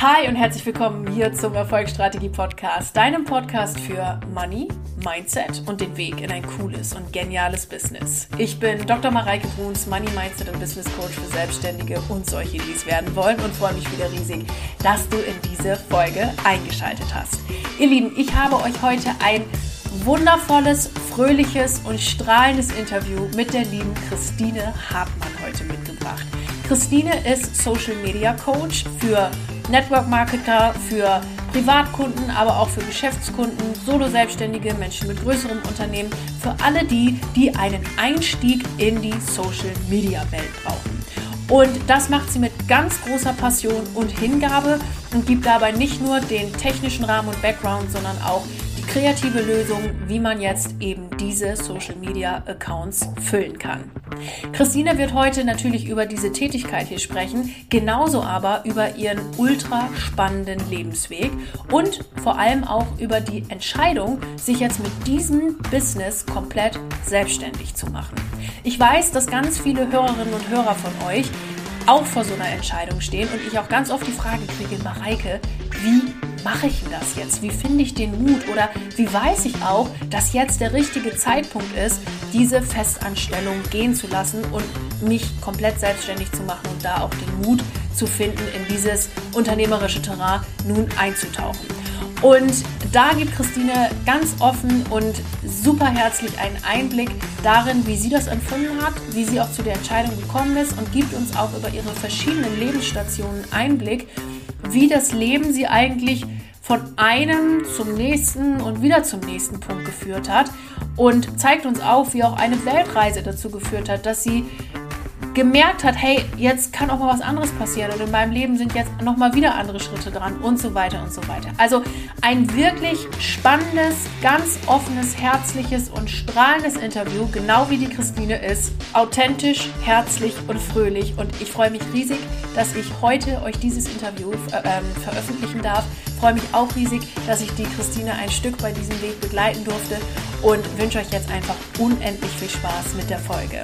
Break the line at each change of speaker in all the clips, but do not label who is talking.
Hi und herzlich willkommen hier zum Erfolgsstrategie Podcast, deinem Podcast für Money, Mindset und den Weg in ein cooles und geniales Business. Ich bin Dr. Mareike Bruns, Money Mindset und Business Coach für Selbstständige und solche, die es werden wollen und freue mich wieder riesig, dass du in diese Folge eingeschaltet hast. Ihr Lieben, ich habe euch heute ein wundervolles, fröhliches und strahlendes Interview mit der lieben Christine Hartmann heute mitgebracht. Christine ist Social Media Coach für Network Marketer, für Privatkunden, aber auch für Geschäftskunden, Solo-Selbstständige, Menschen mit größerem Unternehmen, für alle die, die einen Einstieg in die Social Media Welt brauchen. Und das macht sie mit ganz großer Passion und Hingabe und gibt dabei nicht nur den technischen Rahmen und Background, sondern auch kreative Lösungen, wie man jetzt eben diese Social Media Accounts füllen kann. Christine wird heute natürlich über diese Tätigkeit hier sprechen, genauso aber über ihren ultra spannenden Lebensweg und vor allem auch über die Entscheidung, sich jetzt mit diesem Business komplett selbstständig zu machen. Ich weiß, dass ganz viele Hörerinnen und Hörer von euch auch vor so einer Entscheidung stehen und ich auch ganz oft die Frage kriege, Mareike, wie mache ich das jetzt? Wie finde ich den Mut? Oder wie weiß ich auch, dass jetzt der richtige Zeitpunkt ist, diese Festanstellung gehen zu lassen und mich komplett selbstständig zu machen und da auch den Mut zu finden, in dieses unternehmerische Terrain nun einzutauchen. Und da gibt Christine ganz offen und super herzlich einen Einblick darin, wie sie das empfunden hat, wie sie auch zu der Entscheidung gekommen ist und gibt uns auch über ihre verschiedenen Lebensstationen Einblick, wie das Leben sie eigentlich von einem zum nächsten und wieder zum nächsten Punkt geführt hat und zeigt uns auf, wie auch eine Weltreise dazu geführt hat, dass sie gemerkt hat, hey, jetzt kann auch mal was anderes passieren und in meinem Leben sind jetzt noch mal wieder andere Schritte dran und so weiter und so weiter. Also ein wirklich spannendes, ganz offenes, herzliches und strahlendes Interview, genau wie die Christine ist, authentisch, herzlich und fröhlich und ich freue mich riesig, dass ich heute euch dieses Interview äh, veröffentlichen darf. Freue mich auch riesig, dass ich die Christine ein Stück bei diesem Weg begleiten durfte und wünsche euch jetzt einfach unendlich viel Spaß mit der Folge.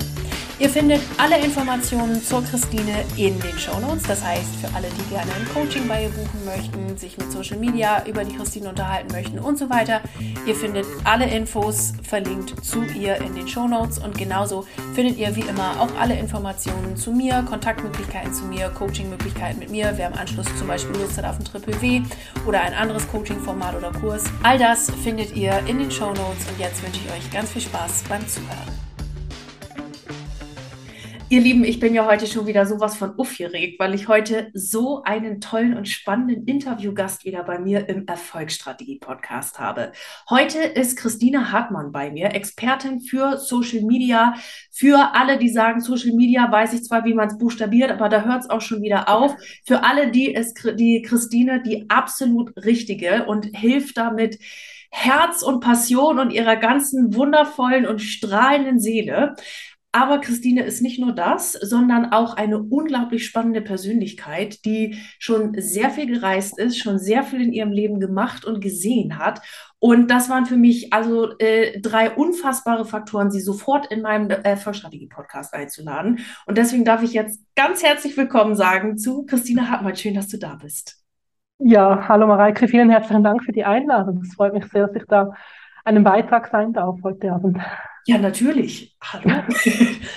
Ihr findet alle Informationen zur Christine in den Show Notes. Das heißt, für alle, die gerne ein Coaching bei ihr buchen möchten, sich mit Social Media über die Christine unterhalten möchten und so weiter. Ihr findet alle Infos verlinkt zu ihr in den Show Notes und genauso findet ihr wie immer auch alle Informationen zu mir, Kontaktmöglichkeiten zu mir, Coachingmöglichkeiten mit mir. Wer im Anschluss zum Beispiel Lust hat auf ein Triple W oder ein anderes Coaching-Format oder Kurs. All das findet ihr in den Show Notes und jetzt wünsche ich euch ganz viel Spaß beim Zuhören. Ihr Lieben, ich bin ja heute schon wieder sowas von aufgeregt, weil ich heute so einen tollen und spannenden Interviewgast wieder bei mir im Erfolgsstrategie-Podcast habe. Heute ist Christine Hartmann bei mir, Expertin für Social Media. Für alle, die sagen, Social Media weiß ich zwar, wie man es buchstabiert, aber da hört es auch schon wieder auf. Für alle, die ist die Christine die absolut richtige und hilft damit, Herz und Passion und ihrer ganzen wundervollen und strahlenden Seele. Aber Christine ist nicht nur das, sondern auch eine unglaublich spannende Persönlichkeit, die schon sehr viel gereist ist, schon sehr viel in ihrem Leben gemacht und gesehen hat. Und das waren für mich also äh, drei unfassbare Faktoren, sie sofort in meinem äh, Vollstrategie-Podcast einzuladen. Und deswegen darf ich jetzt ganz herzlich willkommen sagen zu Christine Hartmann. Schön, dass du da bist.
Ja, hallo Mareike, vielen herzlichen Dank für die Einladung. Es freut mich sehr, dass ich da einen Beitrag sein darf heute Abend.
Ja, natürlich. Hallo.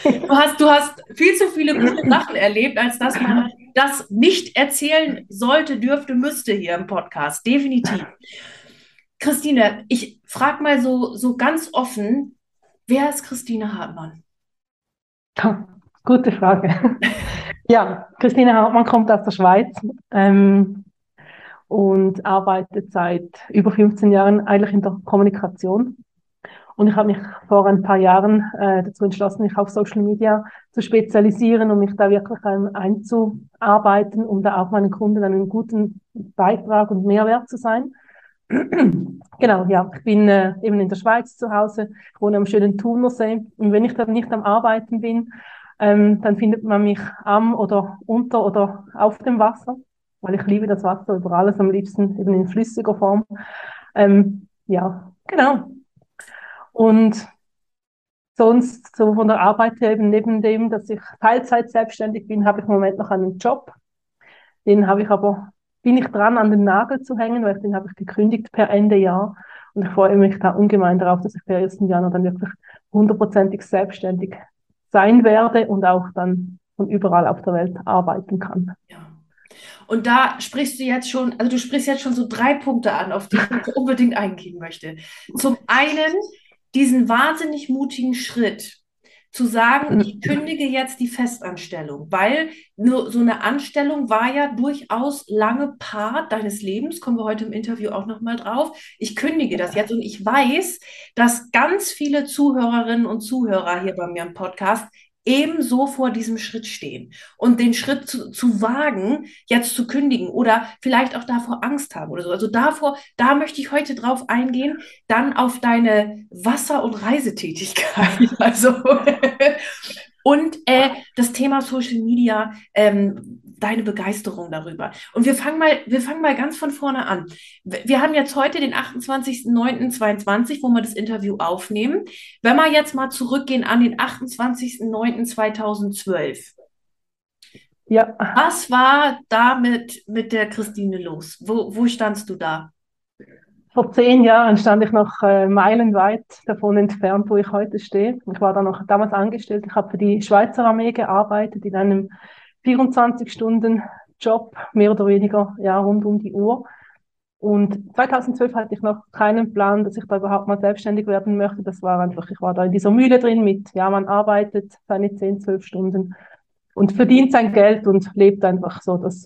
Du hast, du hast viel zu viele gute Sachen erlebt, als dass man das nicht erzählen sollte, dürfte, müsste hier im Podcast. Definitiv. Christine, ich frage mal so, so ganz offen, wer ist Christine Hartmann?
Gute Frage. Ja, Christine Hartmann kommt aus der Schweiz ähm, und arbeitet seit über 15 Jahren eigentlich in der Kommunikation und ich habe mich vor ein paar Jahren äh, dazu entschlossen, mich auf Social Media zu spezialisieren und mich da wirklich ähm, einzuarbeiten, um da auch meinen Kunden einen guten Beitrag und Mehrwert zu sein. genau, ja, ich bin äh, eben in der Schweiz zu Hause, wohne am schönen Thunersee und wenn ich dann nicht am Arbeiten bin, ähm, dann findet man mich am oder unter oder auf dem Wasser, weil ich liebe das Wasser über alles, am liebsten eben in flüssiger Form. Ähm, ja, genau. Und sonst so von der Arbeit her eben neben dem, dass ich Teilzeit selbstständig bin, habe ich im Moment noch einen Job. Den habe ich aber bin ich dran, an den Nagel zu hängen, weil den habe ich gekündigt per Ende Jahr. Und ich freue mich da ungemein darauf, dass ich per 1. Januar dann wirklich hundertprozentig selbstständig sein werde und auch dann von überall auf der Welt arbeiten kann.
Ja. Und da sprichst du jetzt schon, also du sprichst jetzt schon so drei Punkte an, auf die ich unbedingt eingehen möchte. Zum einen diesen wahnsinnig mutigen Schritt, zu sagen, ich kündige jetzt die Festanstellung, weil nur so eine Anstellung war ja durchaus lange Part deines Lebens, kommen wir heute im Interview auch nochmal drauf. Ich kündige das jetzt und ich weiß, dass ganz viele Zuhörerinnen und Zuhörer hier bei mir im Podcast ebenso vor diesem Schritt stehen und den Schritt zu, zu wagen, jetzt zu kündigen oder vielleicht auch davor Angst haben oder so. Also davor, da möchte ich heute drauf eingehen, dann auf deine Wasser- und Reisetätigkeit. Also und äh, das Thema Social Media, ähm, deine Begeisterung darüber. Und wir fangen mal, wir fangen mal ganz von vorne an. Wir haben jetzt heute den 28.09.22, wo wir das Interview aufnehmen. Wenn wir jetzt mal zurückgehen an den 28.09.2012. Ja. Was war da mit, mit der Christine los? Wo, wo standst du da?
Vor zehn Jahren stand ich noch äh, meilenweit davon entfernt, wo ich heute stehe. Ich war da noch damals angestellt. Ich habe für die Schweizer Armee gearbeitet in einem 24-Stunden-Job, mehr oder weniger, ja, rund um die Uhr. Und 2012 hatte ich noch keinen Plan, dass ich da überhaupt mal selbstständig werden möchte. Das war einfach, ich war da in dieser Mühle drin mit, ja, man arbeitet seine 10, 12 Stunden und verdient sein Geld und lebt einfach so das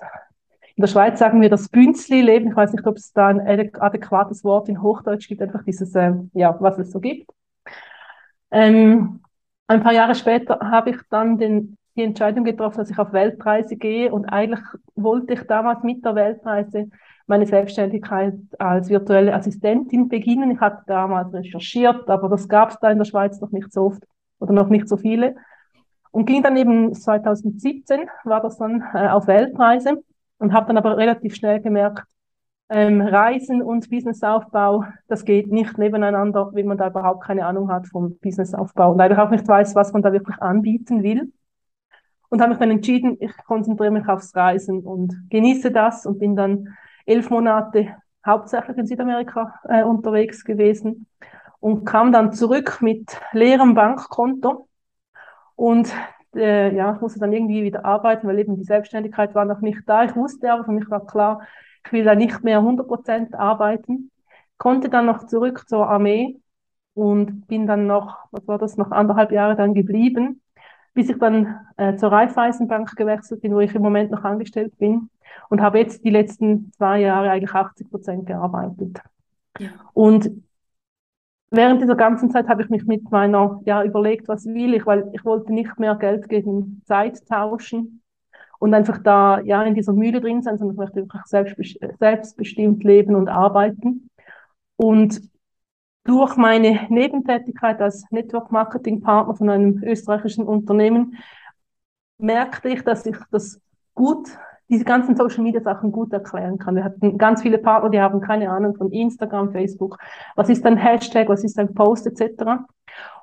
in der Schweiz sagen wir das Bünzli-Leben. Ich weiß nicht, ob es da ein adäquates Wort in Hochdeutsch gibt, einfach dieses, äh, ja, was es so gibt. Ähm, ein paar Jahre später habe ich dann den, die Entscheidung getroffen, dass ich auf Weltreise gehe und eigentlich wollte ich damals mit der Weltreise meine Selbstständigkeit als virtuelle Assistentin beginnen. Ich hatte damals recherchiert, aber das gab es da in der Schweiz noch nicht so oft oder noch nicht so viele. Und ging dann eben 2017, war das dann äh, auf Weltreise und habe dann aber relativ schnell gemerkt, ähm, Reisen und Businessaufbau, das geht nicht nebeneinander, wenn man da überhaupt keine Ahnung hat vom Businessaufbau und leider auch nicht weiß, was man da wirklich anbieten will. Und habe mich dann entschieden, ich konzentriere mich aufs Reisen und genieße das und bin dann elf Monate hauptsächlich in Südamerika äh, unterwegs gewesen und kam dann zurück mit leerem Bankkonto und äh, ja, ich musste dann irgendwie wieder arbeiten, weil eben die Selbstständigkeit war noch nicht da. Ich wusste aber, für mich war klar, ich will da nicht mehr 100% arbeiten. Konnte dann noch zurück zur Armee und bin dann noch, was war das, noch anderthalb Jahre dann geblieben, bis ich dann äh, zur Raiffeisenbank gewechselt bin, wo ich im Moment noch angestellt bin und habe jetzt die letzten zwei Jahre eigentlich 80% gearbeitet. Ja. Und während dieser ganzen Zeit habe ich mich mit meiner, ja, überlegt, was will ich, weil ich wollte nicht mehr Geld gegen Zeit tauschen und einfach da, ja, in dieser Mühle drin sein, sondern ich möchte einfach selbstbestimmt, selbstbestimmt leben und arbeiten. Und durch meine Nebentätigkeit als Network Marketing Partner von einem österreichischen Unternehmen merkte ich, dass ich das gut diese ganzen Social Media Sachen gut erklären kann. Wir hatten ganz viele Partner, die haben keine Ahnung von Instagram, Facebook, was ist ein Hashtag, was ist ein Post etc.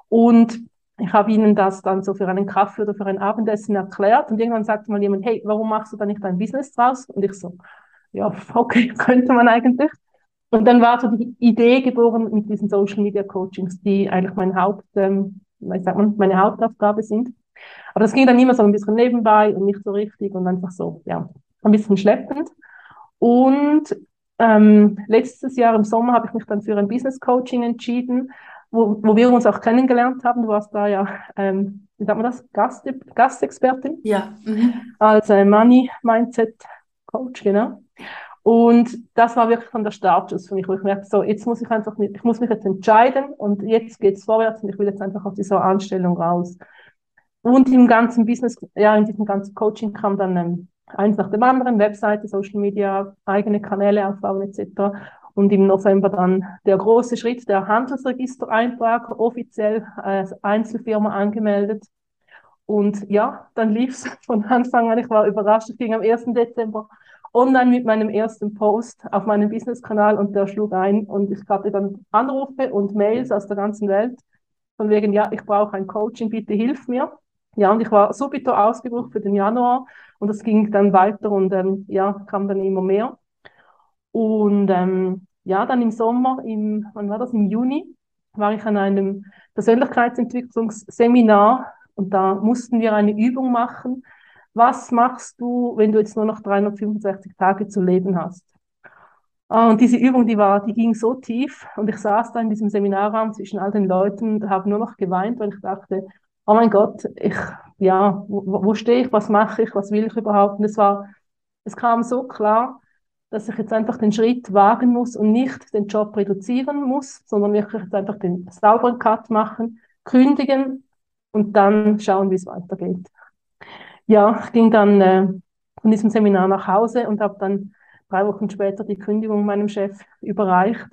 Und ich habe ihnen das dann so für einen Kaffee oder für ein Abendessen erklärt und irgendwann sagte mal jemand, hey, warum machst du da nicht ein Business draus? Und ich so, ja, okay, könnte man eigentlich. Und dann war so die Idee geboren mit diesen Social Media Coachings, die eigentlich mein Haupt, ähm, wie sagt man, meine Hauptaufgabe sind. Aber das ging dann immer so ein bisschen nebenbei und nicht so richtig und einfach so, ja, ein bisschen schleppend. Und ähm, letztes Jahr im Sommer habe ich mich dann für ein Business Coaching entschieden, wo, wo wir uns auch kennengelernt haben. Du warst da ja, ähm, wie sagt man das, Gast, Gastexpertin?
Ja. Mhm.
Als äh, Money Mindset Coach, genau. Und das war wirklich dann der Startschuss für mich, wo ich merkte, so, jetzt muss ich einfach, ich muss mich jetzt entscheiden und jetzt geht's vorwärts und ich will jetzt einfach aus dieser Anstellung raus. Und im ganzen Business, ja, in diesem ganzen Coaching kam dann ähm, eins nach dem anderen, Webseite, Social Media, eigene Kanäle aufbauen etc. Und im November dann der große Schritt, der Handelsregistereintrag, offiziell als Einzelfirma angemeldet. Und ja, dann lief es von Anfang an. Ich war überrascht. Ich ging am 1. Dezember online mit meinem ersten Post auf meinem Business-Kanal und der schlug ein. Und ich hatte dann Anrufe und Mails aus der ganzen Welt von wegen, ja, ich brauche ein Coaching, bitte hilf mir. Ja, und ich war subito ausgebucht für den Januar Und das ging dann weiter und ähm, ja, kam dann immer mehr. Und ähm, ja, dann im Sommer, im, wann war das, im Juni, war ich an einem Persönlichkeitsentwicklungsseminar und da mussten wir eine Übung machen. Was machst du, wenn du jetzt nur noch 365 Tage zu leben hast? Ah, und diese Übung, die war, die ging so tief und ich saß da in diesem Seminarraum zwischen all den Leuten und habe nur noch geweint, weil ich dachte, oh mein Gott, ich, ja, wo, wo stehe ich, was mache ich, was will ich überhaupt? Und es war, es kam so klar, dass ich jetzt einfach den Schritt wagen muss und nicht den Job reduzieren muss, sondern wirklich jetzt einfach den sauberen Cut machen, kündigen und dann schauen, wie es weitergeht. Ja, ich ging dann äh, von diesem Seminar nach Hause und habe dann drei Wochen später die Kündigung meinem Chef überreicht.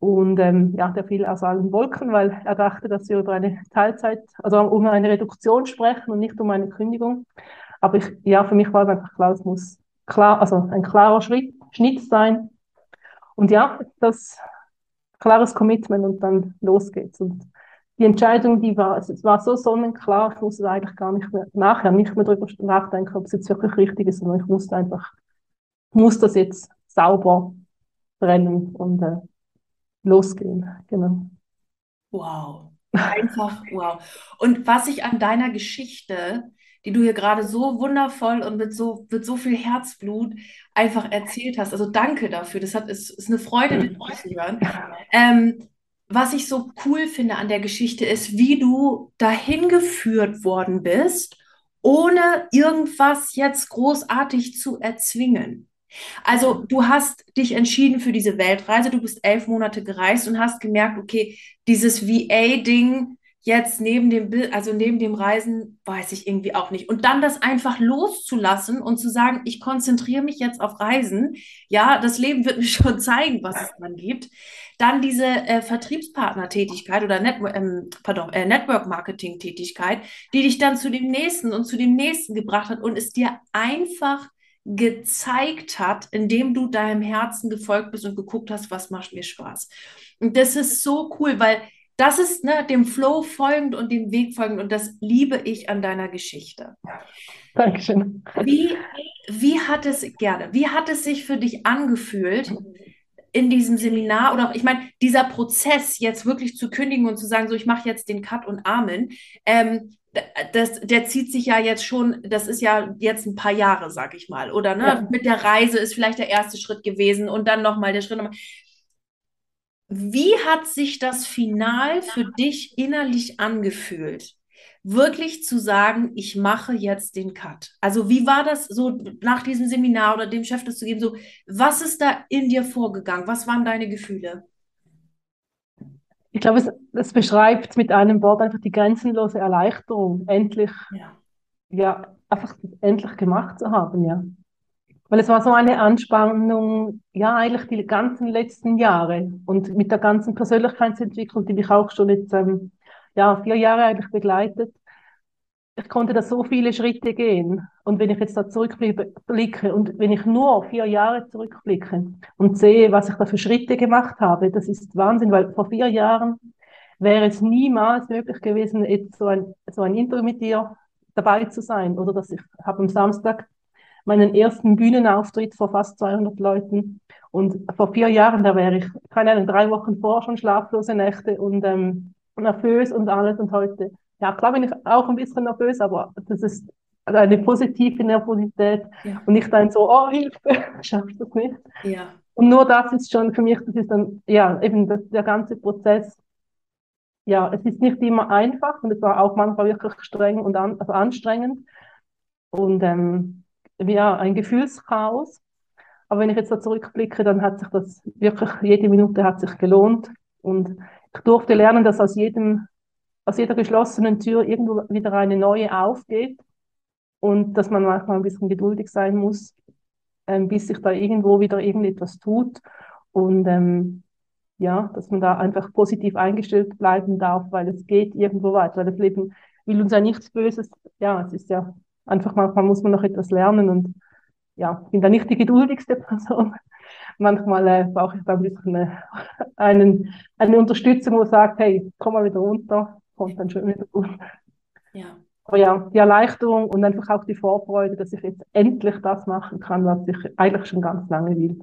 Und ähm, ja, der fiel aus allen Wolken, weil er dachte, dass wir über eine Teilzeit, also um eine Reduktion sprechen und nicht um eine Kündigung. Aber ich, ja, für mich war einfach klar, es muss klar, also ein klarer Schritt, Schnitt sein. Und ja, das klares Commitment und dann los geht's. Und die Entscheidung, die war, es war so sonnenklar, ich musste eigentlich gar nicht mehr, nachher nicht mehr darüber nachdenken, ob es jetzt wirklich richtig ist, sondern ich musste einfach muss das jetzt sauber brennen und äh, losgehen. Genau.
Wow. Einfach wow. Und was ich an deiner Geschichte, die du hier gerade so wundervoll und mit so, mit so viel Herzblut einfach erzählt hast, also danke dafür. Das hat, ist, ist eine Freude, das zu hören. Ähm, was ich so cool finde an der Geschichte ist, wie du dahin geführt worden bist, ohne irgendwas jetzt großartig zu erzwingen. Also du hast dich entschieden für diese Weltreise, du bist elf Monate gereist und hast gemerkt, okay, dieses VA-Ding jetzt neben dem, also neben dem Reisen, weiß ich irgendwie auch nicht. Und dann das einfach loszulassen und zu sagen, ich konzentriere mich jetzt auf Reisen. Ja, das Leben wird mir schon zeigen, was es dann gibt. Dann diese äh, Vertriebspartner-Tätigkeit oder Net ähm, pardon, äh, Network-Marketing-Tätigkeit, die dich dann zu dem nächsten und zu dem nächsten gebracht hat und es dir einfach gezeigt hat, indem du deinem Herzen gefolgt bist und geguckt hast, was macht mir Spaß. Und das ist so cool, weil das ist ne, dem Flow folgend und dem Weg folgend und das liebe ich an deiner Geschichte.
Dankeschön.
Wie, wie hat es, gerne, wie hat es sich für dich angefühlt, in diesem Seminar oder auch, ich meine, dieser Prozess jetzt wirklich zu kündigen und zu sagen, so ich mache jetzt den Cut und Amen, ähm, das, der zieht sich ja jetzt schon, das ist ja jetzt ein paar Jahre, sag ich mal, oder ne? Ja. Mit der Reise ist vielleicht der erste Schritt gewesen und dann nochmal der Schritt nochmal. Wie hat sich das Final für dich innerlich angefühlt? Wirklich zu sagen, ich mache jetzt den Cut. Also wie war das so nach diesem Seminar oder dem Chef das zu geben? So, was ist da in dir vorgegangen? Was waren deine Gefühle?
ich glaube, es, es, beschreibt mit einem Wort einfach die grenzenlose Erleichterung, endlich, ja. ja, einfach endlich gemacht zu haben, ja. Weil es war so eine Anspannung, ja, eigentlich die ganzen letzten Jahre und mit der ganzen Persönlichkeitsentwicklung, die mich auch schon jetzt, ähm, ja, vier Jahre eigentlich begleitet, ich konnte da so viele Schritte gehen. Und wenn ich jetzt da zurückblicke und wenn ich nur vier Jahre zurückblicke und sehe, was ich da für Schritte gemacht habe, das ist Wahnsinn, weil vor vier Jahren wäre es niemals möglich gewesen, jetzt so ein, so ein Interview mit dir dabei zu sein. Oder dass ich habe am Samstag meinen ersten Bühnenauftritt vor fast 200 Leuten. Und vor vier Jahren, da wäre ich, keine Ahnung, drei Wochen vor schon schlaflose Nächte und ähm, nervös und alles. Und heute ja, klar bin ich auch ein bisschen nervös, aber das ist eine positive Nervosität ja. und nicht ein so, oh Hilfe, schaffst du das nicht. Ja. Und nur das ist schon für mich, das ist dann, ja, eben das, der ganze Prozess. Ja, es ist nicht immer einfach und es war auch manchmal wirklich streng und an, also anstrengend und ähm, ja, ein Gefühlschaos. Aber wenn ich jetzt da zurückblicke, dann hat sich das wirklich, jede Minute hat sich gelohnt und durfte lernen, dass aus jedem aus jeder geschlossenen Tür irgendwo wieder eine neue aufgeht und dass man manchmal ein bisschen geduldig sein muss, ähm, bis sich da irgendwo wieder irgendetwas tut und ähm, ja, dass man da einfach positiv eingestellt bleiben darf, weil es geht irgendwo weiter, weil das Leben will uns ja nichts Böses, ja, es ist ja einfach manchmal muss man noch etwas lernen und ja, ich bin da nicht die geduldigste Person. Manchmal äh, brauche ich da ein bisschen äh, einen, eine Unterstützung, wo sagt, hey, komm mal wieder runter, kommt dann schon wieder gut.
Ja.
aber ja, die Erleichterung und einfach auch die Vorfreude, dass ich jetzt endlich das machen kann, was ich eigentlich schon ganz lange will.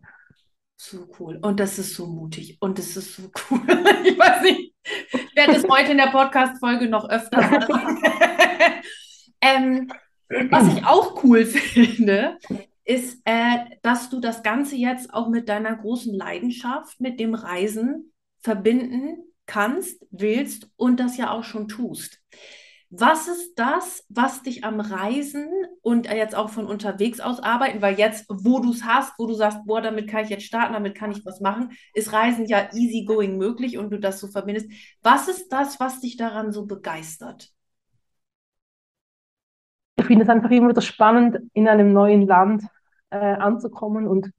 So cool. Und das ist so mutig. Und das ist so cool. Ich weiß nicht, ich werde es heute in der Podcast-Folge noch öfter sagen. ähm, was ich auch cool finde, ist, äh, dass du das Ganze jetzt auch mit deiner großen Leidenschaft, mit dem Reisen verbinden kannst, willst und das ja auch schon tust. Was ist das, was dich am Reisen und jetzt auch von unterwegs aus arbeiten, weil jetzt, wo du es hast, wo du sagst, boah, damit kann ich jetzt starten, damit kann ich was machen, ist Reisen ja easy going möglich und du das so verbindest. Was ist das, was dich daran so begeistert?
Ich finde es einfach immer wieder spannend, in einem neuen Land äh, anzukommen und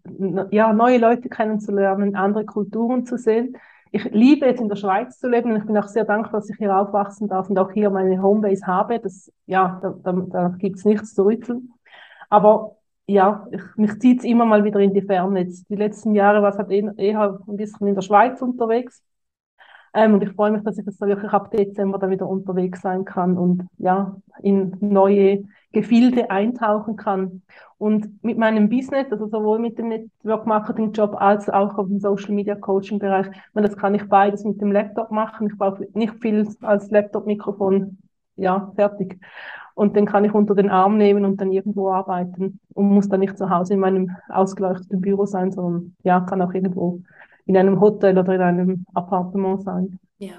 ja, neue Leute kennenzulernen, andere Kulturen zu sehen ich liebe jetzt in der Schweiz zu leben und ich bin auch sehr dankbar, dass ich hier aufwachsen darf und auch hier meine Homebase habe. Das, ja, da, da, da gibt es nichts zu rütteln. Aber ja, ich, mich zieht es immer mal wieder in die Ferne. Jetzt, die letzten Jahre war es halt eher, eher ein bisschen in der Schweiz unterwegs. Ähm, und ich freue mich, dass ich jetzt wirklich ab Dezember da wieder unterwegs sein kann und ja, in neue Gefilde eintauchen kann. Und mit meinem Business, also sowohl mit dem Network Marketing Job als auch auf dem Social Media Coaching Bereich, das kann ich beides mit dem Laptop machen. Ich brauche nicht viel als Laptop-Mikrofon, ja, fertig. Und den kann ich unter den Arm nehmen und dann irgendwo arbeiten und muss dann nicht zu Hause in meinem ausgeleuchteten Büro sein, sondern ja, kann auch irgendwo in einem Hotel oder in einem Appartement sein.
Ja.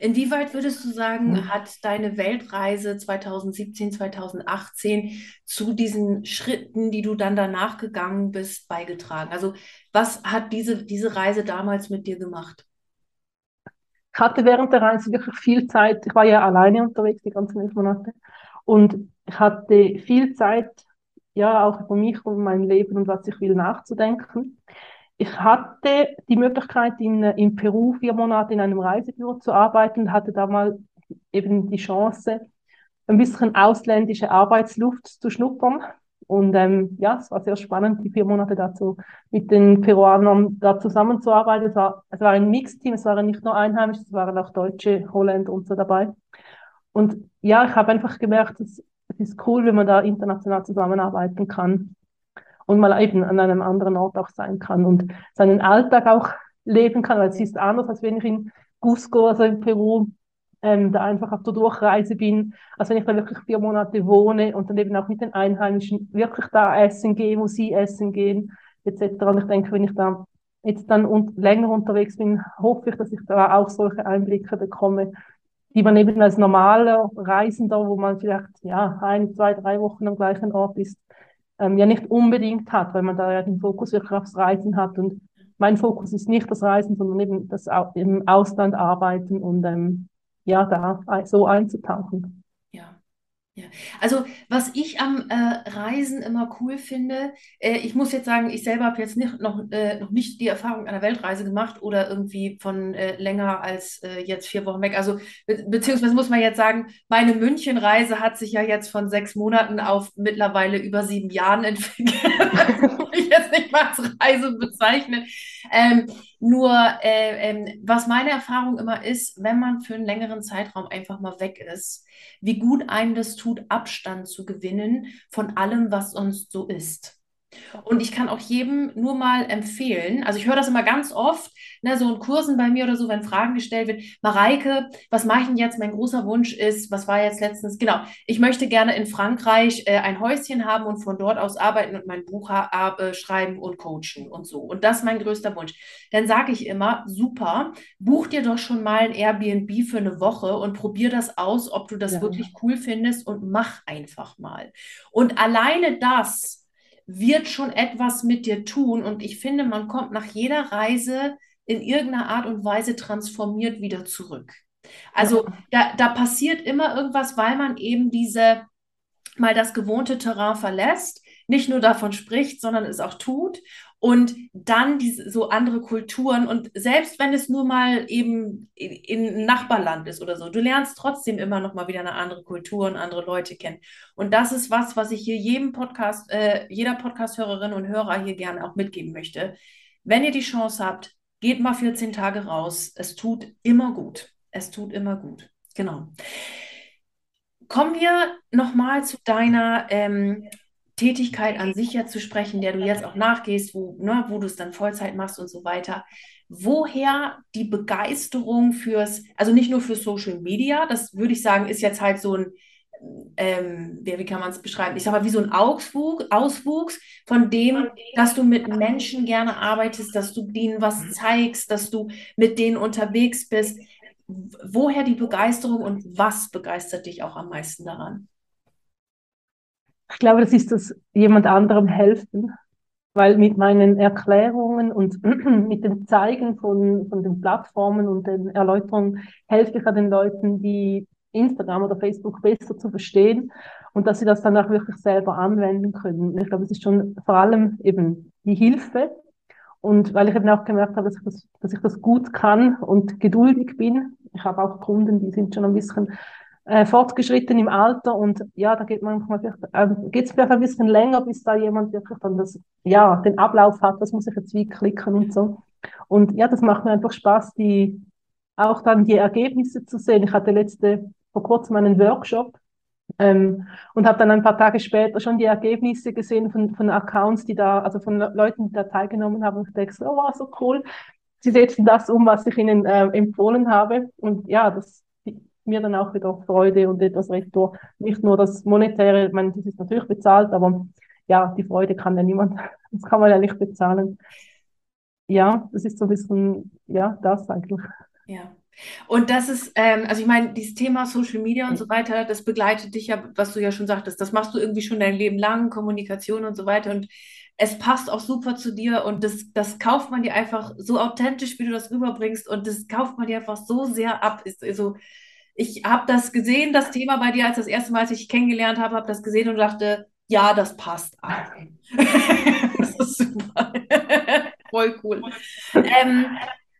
Inwieweit würdest du sagen, mhm. hat deine Weltreise 2017, 2018 zu diesen Schritten, die du dann danach gegangen bist, beigetragen? Also was hat diese, diese Reise damals mit dir gemacht?
Ich hatte während der Reise wirklich viel Zeit. Ich war ja alleine unterwegs die ganzen elf Monate. Und ich hatte viel Zeit, ja, auch über mich und mein Leben und was ich will nachzudenken ich hatte die Möglichkeit, in, in Peru vier Monate in einem Reisebüro zu arbeiten, hatte da mal eben die Chance, ein bisschen ausländische Arbeitsluft zu schnuppern. Und ähm, ja, es war sehr spannend, die vier Monate dazu mit den Peruanern da zusammenzuarbeiten. Es war, es war ein Mixteam, es waren nicht nur Einheimische, es waren auch Deutsche, Holländer und so dabei. Und ja, ich habe einfach gemerkt, es, es ist cool, wenn man da international zusammenarbeiten kann und mal eben an einem anderen Ort auch sein kann und seinen Alltag auch leben kann, weil es ist anders, als wenn ich in Cusco, also in Peru, ähm, da einfach auf der Durchreise bin, als wenn ich da wirklich vier Monate wohne und dann eben auch mit den Einheimischen wirklich da essen gehe, wo sie essen gehen, etc. Und ich denke, wenn ich da jetzt dann und länger unterwegs bin, hoffe ich, dass ich da auch solche Einblicke bekomme, die man eben als normaler Reisender, wo man vielleicht ja ein, zwei, drei Wochen am gleichen Ort ist, ähm, ja nicht unbedingt hat, weil man da ja den Fokus wirklich aufs Reisen hat. Und mein Fokus ist nicht das Reisen, sondern eben das im Ausland arbeiten und ähm, ja, da so einzutauchen.
Ja, also was ich am äh, Reisen immer cool finde, äh, ich muss jetzt sagen, ich selber habe jetzt nicht, noch, äh, noch nicht die Erfahrung einer Weltreise gemacht oder irgendwie von äh, länger als äh, jetzt vier Wochen weg. Also be beziehungsweise muss man jetzt sagen, meine Münchenreise hat sich ja jetzt von sechs Monaten auf mittlerweile über sieben Jahren entwickelt. ich jetzt nicht mal als Reise bezeichnen. Ähm, nur, äh, ähm, was meine Erfahrung immer ist, wenn man für einen längeren Zeitraum einfach mal weg ist, wie gut einem das tut, Abstand zu gewinnen von allem, was sonst so ist. Und ich kann auch jedem nur mal empfehlen, also ich höre das immer ganz oft, ne, so in Kursen bei mir oder so, wenn Fragen gestellt wird, Mareike, was mache ich denn jetzt? Mein großer Wunsch ist, was war jetzt letztens? Genau, ich möchte gerne in Frankreich äh, ein Häuschen haben und von dort aus arbeiten und mein Buch äh, schreiben und coachen und so. Und das ist mein größter Wunsch. Dann sage ich immer, super, buch dir doch schon mal ein Airbnb für eine Woche und probier das aus, ob du das ja. wirklich cool findest und mach einfach mal. Und alleine das, wird schon etwas mit dir tun. Und ich finde, man kommt nach jeder Reise in irgendeiner Art und Weise transformiert wieder zurück. Also da, da passiert immer irgendwas, weil man eben diese mal das gewohnte Terrain verlässt, nicht nur davon spricht, sondern es auch tut und dann diese, so andere Kulturen und selbst wenn es nur mal eben in, in Nachbarland ist oder so, du lernst trotzdem immer noch mal wieder eine andere Kultur und andere Leute kennen. Und das ist was, was ich hier jedem Podcast, äh, jeder Podcast-Hörerin und Hörer hier gerne auch mitgeben möchte. Wenn ihr die Chance habt, geht mal 14 Tage raus. Es tut immer gut. Es tut immer gut. Genau. kommen wir nochmal zu deiner ähm, Tätigkeit an sich ja zu sprechen, der du jetzt auch nachgehst, wo, ne, wo du es dann Vollzeit machst und so weiter. Woher die Begeisterung fürs, also nicht nur für Social Media, das würde ich sagen, ist jetzt halt so ein, ähm, wie, kann man es beschreiben? Ich sage mal, wie so ein Auswuchs, Auswuchs von dem, dass du mit Menschen gerne arbeitest, dass du denen was zeigst, dass du mit denen unterwegs bist. Woher die Begeisterung und was begeistert dich auch am meisten daran?
Ich glaube, das ist das jemand anderem helfen, weil mit meinen Erklärungen und mit dem Zeigen von, von den Plattformen und den Erläuterungen helfe ich den Leuten, die Instagram oder Facebook besser zu verstehen und dass sie das dann auch wirklich selber anwenden können. Ich glaube, es ist schon vor allem eben die Hilfe und weil ich eben auch gemerkt habe, dass ich das, dass ich das gut kann und geduldig bin. Ich habe auch Kunden, die sind schon ein bisschen äh, fortgeschritten im Alter und ja, da geht man manchmal äh, geht es vielleicht ein bisschen länger, bis da jemand wirklich dann das, ja, den Ablauf hat, das muss ich jetzt wie klicken und so. Und ja, das macht mir einfach Spaß, die, auch dann die Ergebnisse zu sehen. Ich hatte letzte, vor kurzem einen Workshop ähm, und habe dann ein paar Tage später schon die Ergebnisse gesehen von, von Accounts, die da, also von Leuten, die da teilgenommen haben und ich denke, oh wow, so cool. Sie setzen das um, was ich ihnen äh, empfohlen habe. Und ja, das, mir dann auch wieder Freude und etwas Retour. Nicht nur das Monetäre, ich meine, das ist natürlich bezahlt, aber ja, die Freude kann ja niemand, das kann man ja nicht bezahlen. Ja, das ist so ein bisschen, ja, das eigentlich.
Ja. Und das ist, ähm, also ich meine, dieses Thema Social Media und so weiter, das begleitet dich ja, was du ja schon sagtest, das machst du irgendwie schon dein Leben lang, Kommunikation und so weiter. Und es passt auch super zu dir und das, das kauft man dir einfach so authentisch, wie du das rüberbringst und das kauft man dir einfach so sehr ab. Ist, also, ich habe das gesehen, das Thema bei dir, als das erste Mal, als ich dich kennengelernt habe, habe das gesehen und dachte, ja, das passt. das ist super. Voll cool. Ähm,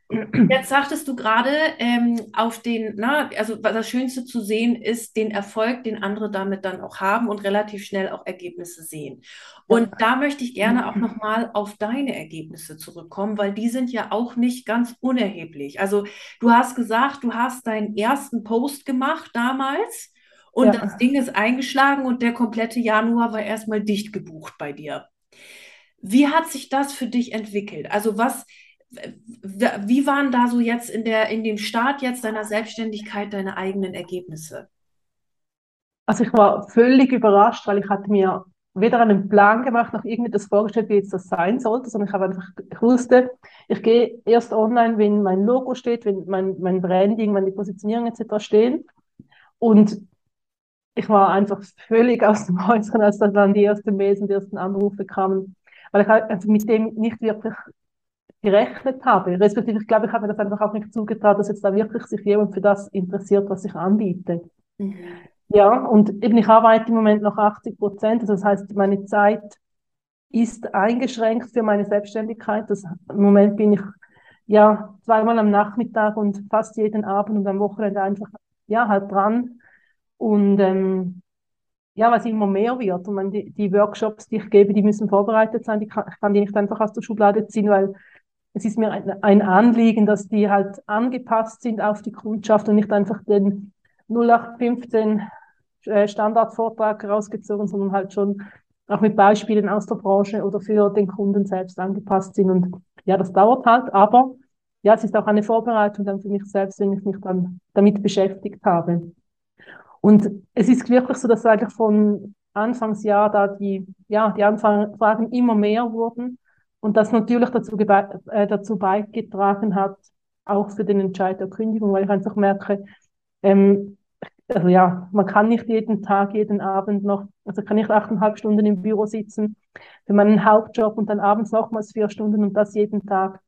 Jetzt sagtest du gerade, ähm, auf den, na, also das Schönste zu sehen ist den Erfolg, den andere damit dann auch haben und relativ schnell auch Ergebnisse sehen. Und da möchte ich gerne auch nochmal auf deine Ergebnisse zurückkommen, weil die sind ja auch nicht ganz unerheblich. Also du hast gesagt, du hast deinen ersten Post gemacht damals und ja. das Ding ist eingeschlagen und der komplette Januar war erstmal dicht gebucht bei dir. Wie hat sich das für dich entwickelt? Also was wie waren da so jetzt in der, in dem Start jetzt deiner Selbstständigkeit deine eigenen Ergebnisse?
Also ich war völlig überrascht, weil ich hatte mir weder einen Plan gemacht noch irgendwie das vorgestellt, wie jetzt das sein sollte, sondern ich habe einfach, ich wusste, ich gehe erst online, wenn mein Logo steht, wenn mein, mein Branding, meine Positionierung etc. stehen. Und ich war einfach völlig aus dem Häuschen, als dann die ersten Mails und die ersten Anrufe kamen, weil ich halt mit dem nicht wirklich gerechnet habe. Respektive, ich glaube, ich habe mir das einfach auch nicht zugetraut, dass jetzt da wirklich sich jemand für das interessiert, was ich anbiete. Mhm. Ja, und eben ich arbeite im Moment noch 80 Prozent, also das heißt, meine Zeit ist eingeschränkt für meine Selbstständigkeit. Das, Im Moment bin ich ja zweimal am Nachmittag und fast jeden Abend und am Wochenende einfach ja halt dran. Und ähm, ja, was immer mehr wird. Und man, die, die Workshops, die ich gebe, die müssen vorbereitet sein. Die kann, ich kann die nicht einfach aus der Schublade ziehen, weil es ist mir ein, Anliegen, dass die halt angepasst sind auf die Kundschaft und nicht einfach den 0815 äh, Standardvortrag rausgezogen, sondern halt schon auch mit Beispielen aus der Branche oder für den Kunden selbst angepasst sind. Und ja, das dauert halt, aber ja, es ist auch eine Vorbereitung dann für mich selbst, wenn ich mich dann damit beschäftigt habe. Und es ist wirklich so, dass eigentlich von Anfangsjahr da die, ja, die Anfragen immer mehr wurden und das natürlich dazu, äh, dazu beigetragen hat, auch für den Entscheid der Kündigung, weil ich einfach merke, ähm, also ja, man kann nicht jeden Tag, jeden Abend noch, also kann nicht achteinhalb Stunden im Büro sitzen für meinen Hauptjob und dann abends nochmals vier Stunden und das jeden Tag.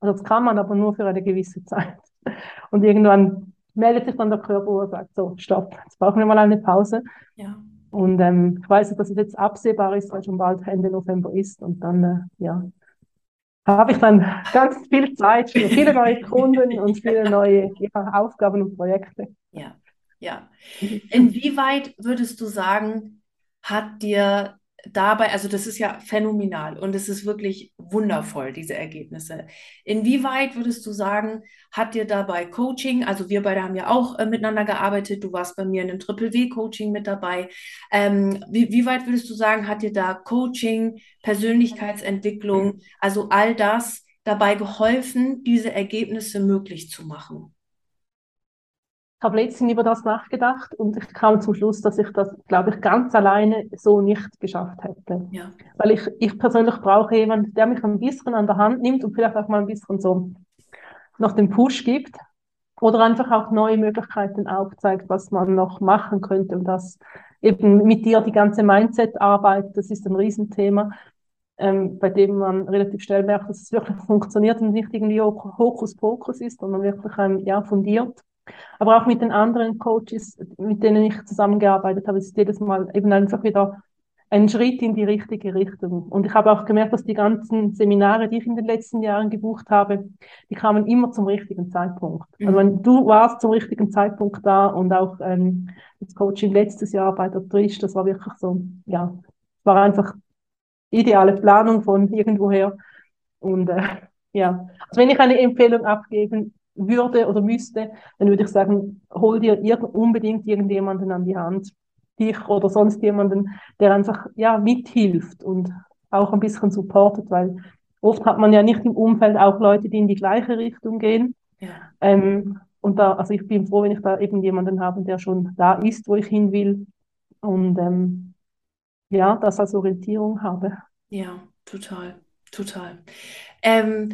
Also das kann man aber nur für eine gewisse Zeit. Und irgendwann meldet sich dann der Körper und sagt, so, stopp, jetzt brauchen wir mal eine Pause. Ja. Und ähm, ich weiß, dass es jetzt absehbar ist, weil schon bald Ende November ist und dann, äh, ja, habe ich dann ganz viel Zeit für viele neue Kunden und viele neue ja, Aufgaben und Projekte.
Ja, ja. Inwieweit würdest du sagen, hat dir dabei, also das ist ja phänomenal und es ist wirklich wundervoll, diese Ergebnisse. Inwieweit würdest du sagen, hat dir dabei Coaching, also wir beide haben ja auch äh, miteinander gearbeitet, du warst bei mir in einem Triple-W-Coaching mit dabei. Ähm, wie, wie weit würdest du sagen, hat dir da Coaching, Persönlichkeitsentwicklung, also all das dabei geholfen, diese Ergebnisse möglich zu machen?
Ich habe letztens über das nachgedacht und ich kam zum Schluss, dass ich das, glaube ich, ganz alleine so nicht geschafft hätte. Ja. Weil ich, ich persönlich brauche jemanden, der mich ein bisschen an der Hand nimmt und vielleicht auch mal ein bisschen so noch den Push gibt oder einfach auch neue Möglichkeiten aufzeigt, was man noch machen könnte und das eben mit dir die ganze Mindset-Arbeit, das ist ein Riesenthema, ähm, bei dem man relativ schnell merkt, dass es wirklich funktioniert und nicht irgendwie Hokuspokus ist, sondern wirklich ähm, ja, fundiert. Aber auch mit den anderen Coaches, mit denen ich zusammengearbeitet habe, ist jedes Mal eben einfach wieder ein Schritt in die richtige Richtung. Und ich habe auch gemerkt, dass die ganzen Seminare, die ich in den letzten Jahren gebucht habe, die kamen immer zum richtigen Zeitpunkt. Also mhm. Also wenn du warst zum richtigen Zeitpunkt da und auch ähm, das Coaching letztes Jahr bei der Trish, das war wirklich so, ja, war einfach ideale Planung von irgendwoher. Und äh, ja, also wenn ich eine Empfehlung abgeben würde oder müsste, dann würde ich sagen, hol dir ir unbedingt irgendjemanden an die Hand, dich oder sonst jemanden, der einfach ja mithilft und auch ein bisschen supportet, weil oft hat man ja nicht im Umfeld auch Leute, die in die gleiche Richtung gehen. Ja. Ähm, und da, also ich bin froh, wenn ich da eben jemanden habe, der schon da ist, wo ich hin will und ähm, ja, das als Orientierung habe.
Ja, total, total. Ähm,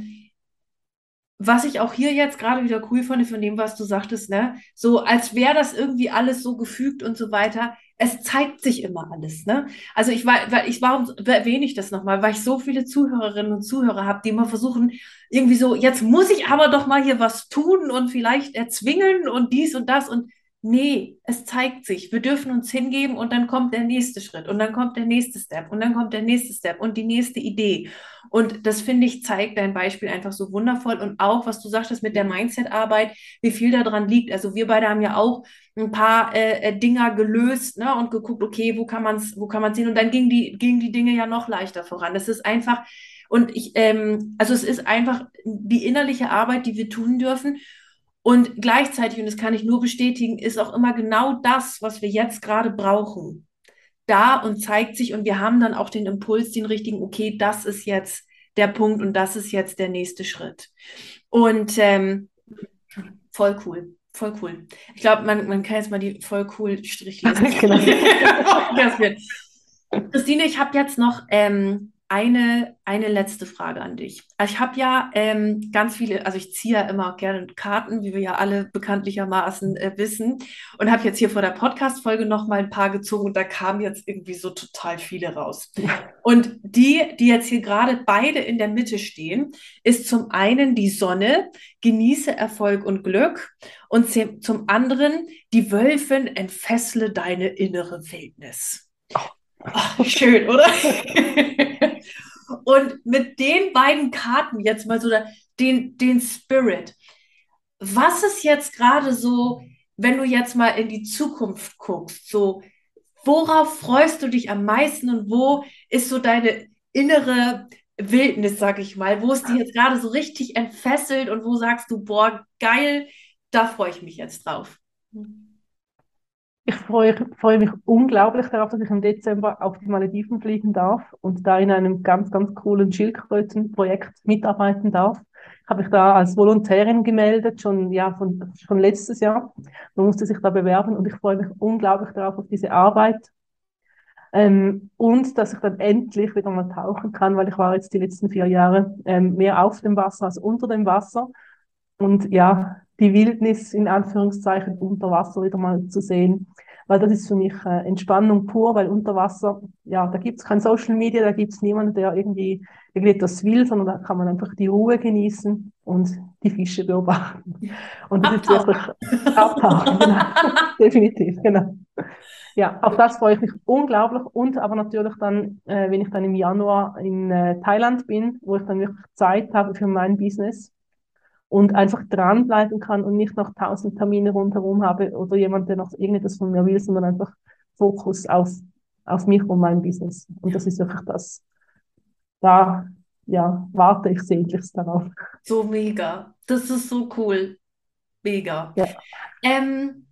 was ich auch hier jetzt gerade wieder cool fand von dem, was du sagtest, ne, so als wäre das irgendwie alles so gefügt und so weiter. Es zeigt sich immer alles, ne? Also ich war, weil ich warum erwähne ich das nochmal, weil ich so viele Zuhörerinnen und Zuhörer habe, die immer versuchen, irgendwie so, jetzt muss ich aber doch mal hier was tun und vielleicht erzwingen und dies und das und Nee, es zeigt sich. Wir dürfen uns hingeben und dann kommt der nächste Schritt und dann kommt der nächste Step und dann kommt der nächste Step und die nächste Idee. Und das finde ich zeigt dein Beispiel einfach so wundervoll und auch, was du sagtest mit der Mindset-Arbeit, wie viel daran liegt. Also wir beide haben ja auch ein paar äh, äh Dinger gelöst ne, und geguckt, okay, wo kann man es, wo kann man sehen? Und dann gingen die, gingen die Dinge ja noch leichter voran. Es ist einfach, und ich, ähm, also es ist einfach die innerliche Arbeit, die wir tun dürfen. Und gleichzeitig, und das kann ich nur bestätigen, ist auch immer genau das, was wir jetzt gerade brauchen, da und zeigt sich. Und wir haben dann auch den Impuls, den richtigen, okay, das ist jetzt der Punkt und das ist jetzt der nächste Schritt. Und ähm, voll cool. Voll cool. Ich glaube, man, man kann jetzt mal die voll cool Strichliste. genau. Christine, ich habe jetzt noch ähm, eine, eine letzte Frage an dich. Also ich habe ja ähm, ganz viele, also ich ziehe ja immer gerne Karten, wie wir ja alle bekanntlichermaßen äh, wissen. Und habe jetzt hier vor der Podcast-Folge noch mal ein paar gezogen und da kamen jetzt irgendwie so total viele raus. Und die, die jetzt hier gerade beide in der Mitte stehen, ist zum einen die Sonne, genieße Erfolg und Glück. Und zum anderen die Wölfin, entfessle deine innere Wildnis. Oh, schön, oder? Und mit den beiden Karten jetzt mal so den, den Spirit. Was ist jetzt gerade so, wenn du jetzt mal in die Zukunft guckst, so, worauf freust du dich am meisten und wo ist so deine innere Wildnis, sag ich mal, wo ist die jetzt gerade so richtig entfesselt und wo sagst du, boah, geil, da freue ich mich jetzt drauf?
Ich freue, freue, mich unglaublich darauf, dass ich im Dezember auf die Malediven fliegen darf und da in einem ganz, ganz coolen Schildkrötenprojekt mitarbeiten darf. Habe ich da als Volontärin gemeldet, schon, ja, von, schon letztes Jahr. Man musste sich da bewerben und ich freue mich unglaublich darauf, auf diese Arbeit. Ähm, und dass ich dann endlich wieder mal tauchen kann, weil ich war jetzt die letzten vier Jahre ähm, mehr auf dem Wasser als unter dem Wasser. Und ja, die Wildnis in Anführungszeichen unter Wasser wieder mal zu sehen. Weil das ist für mich äh, Entspannung pur, weil unter Wasser, ja, da gibt es kein Social Media, da gibt es niemanden, der irgendwie irgendetwas will, sondern da kann man einfach die Ruhe genießen und die Fische beobachten. Und das abtauchen. ist wirklich abtauchen, genau. Definitiv, genau. Ja, auf das freue ich mich unglaublich und aber natürlich dann, äh, wenn ich dann im Januar in äh, Thailand bin, wo ich dann wirklich Zeit habe für mein Business, und einfach dranbleiben kann und nicht noch tausend Termine rundherum habe oder jemand, der noch irgendetwas von mir will, sondern einfach Fokus auf aus mich und meinem Business. Und das ist wirklich das, da ja, warte ich sehnlichst darauf.
So mega. Das ist so cool. Mega. Ja. Ähm,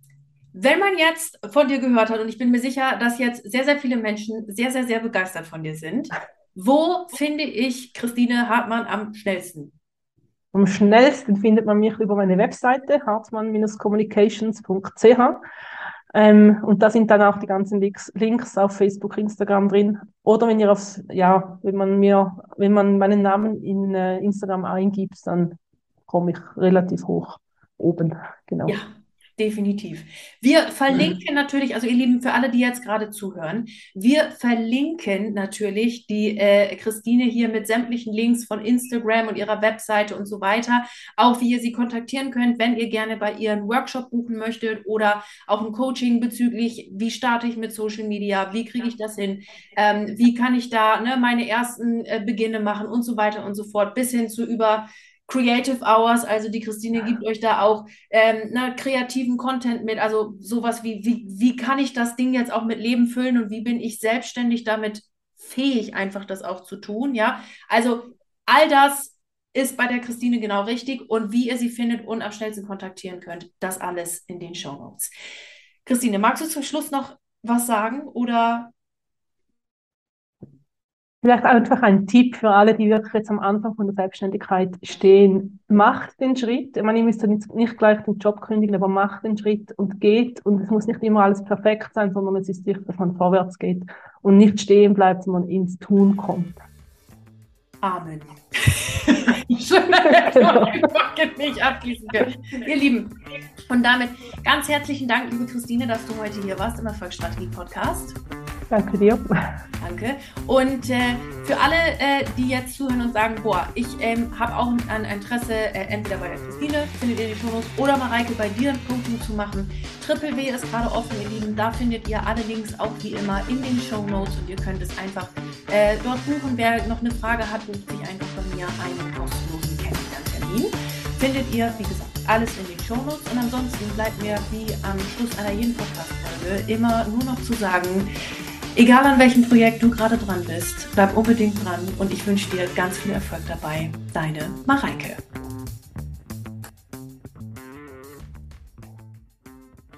wenn man jetzt von dir gehört hat, und ich bin mir sicher, dass jetzt sehr, sehr viele Menschen sehr, sehr, sehr begeistert von dir sind, wo finde ich Christine Hartmann am schnellsten?
Am schnellsten findet man mich über meine Webseite hartmann-communications.ch. Ähm, und da sind dann auch die ganzen Links, Links auf Facebook, Instagram drin. Oder wenn ihr aufs, ja, wenn man mir, wenn man meinen Namen in äh, Instagram eingibt, dann komme ich relativ hoch oben. Genau.
Ja, definitiv. Wir verlinken natürlich, also ihr Lieben, für alle, die jetzt gerade zuhören, wir verlinken natürlich die äh, Christine hier mit sämtlichen Links von Instagram und ihrer Webseite und so weiter, auch wie ihr sie kontaktieren könnt, wenn ihr gerne bei ihr einen Workshop buchen möchtet oder auch ein Coaching bezüglich, wie starte ich mit Social Media, wie kriege ich das hin, ähm, wie kann ich da ne, meine ersten äh, Beginne machen und so weiter und so fort, bis hin zu über Creative Hours, also die Christine gibt euch da auch ähm, na, kreativen Content mit, also sowas wie, wie, wie kann ich das Ding jetzt auch mit Leben füllen und wie bin ich selbstständig damit fähig, einfach das auch zu tun, ja. Also all das ist bei der Christine genau richtig und wie ihr sie findet und am schnellsten kontaktieren könnt, das alles in den Show Notes. Christine, magst du zum Schluss noch was sagen oder
Vielleicht einfach ein Tipp für alle, die wirklich jetzt am Anfang von der Selbstständigkeit stehen. Macht den Schritt. Ich meine, ihr müsst nicht, nicht gleich den Job kündigen, aber macht den Schritt und geht. Und es muss nicht immer alles perfekt sein, sondern es ist wichtig, dass man vorwärts geht und nicht stehen bleibt, sondern ins Tun kommt.
Amen. Schön, dass wir nicht abschließen können. Ihr Lieben, und damit ganz herzlichen Dank, liebe Christine, dass du heute hier warst im Erfolgsstrategie-Podcast.
Danke dir.
Danke. Und äh, für alle, äh, die jetzt zuhören und sagen, boah, ich ähm, habe auch ein Interesse, äh, entweder bei der Christine, findet ihr die Shownotes, oder Mareike, bei dir ein Coaching zu machen. Triple W ist gerade offen, ihr Lieben. Da findet ihr alle Links auch wie immer in den Shownotes und ihr könnt es einfach äh, dort buchen. Wer noch eine Frage hat, bucht sich einfach bei mir einen kostenlosen Kennenlerntermin. Findet ihr, wie gesagt, alles in den Shownotes. Und ansonsten bleibt mir wie am Schluss einer jeden Podcast-Folge immer nur noch zu sagen, Egal an welchem Projekt du gerade dran bist, bleib unbedingt dran und ich wünsche dir ganz viel Erfolg dabei. Deine Mareike.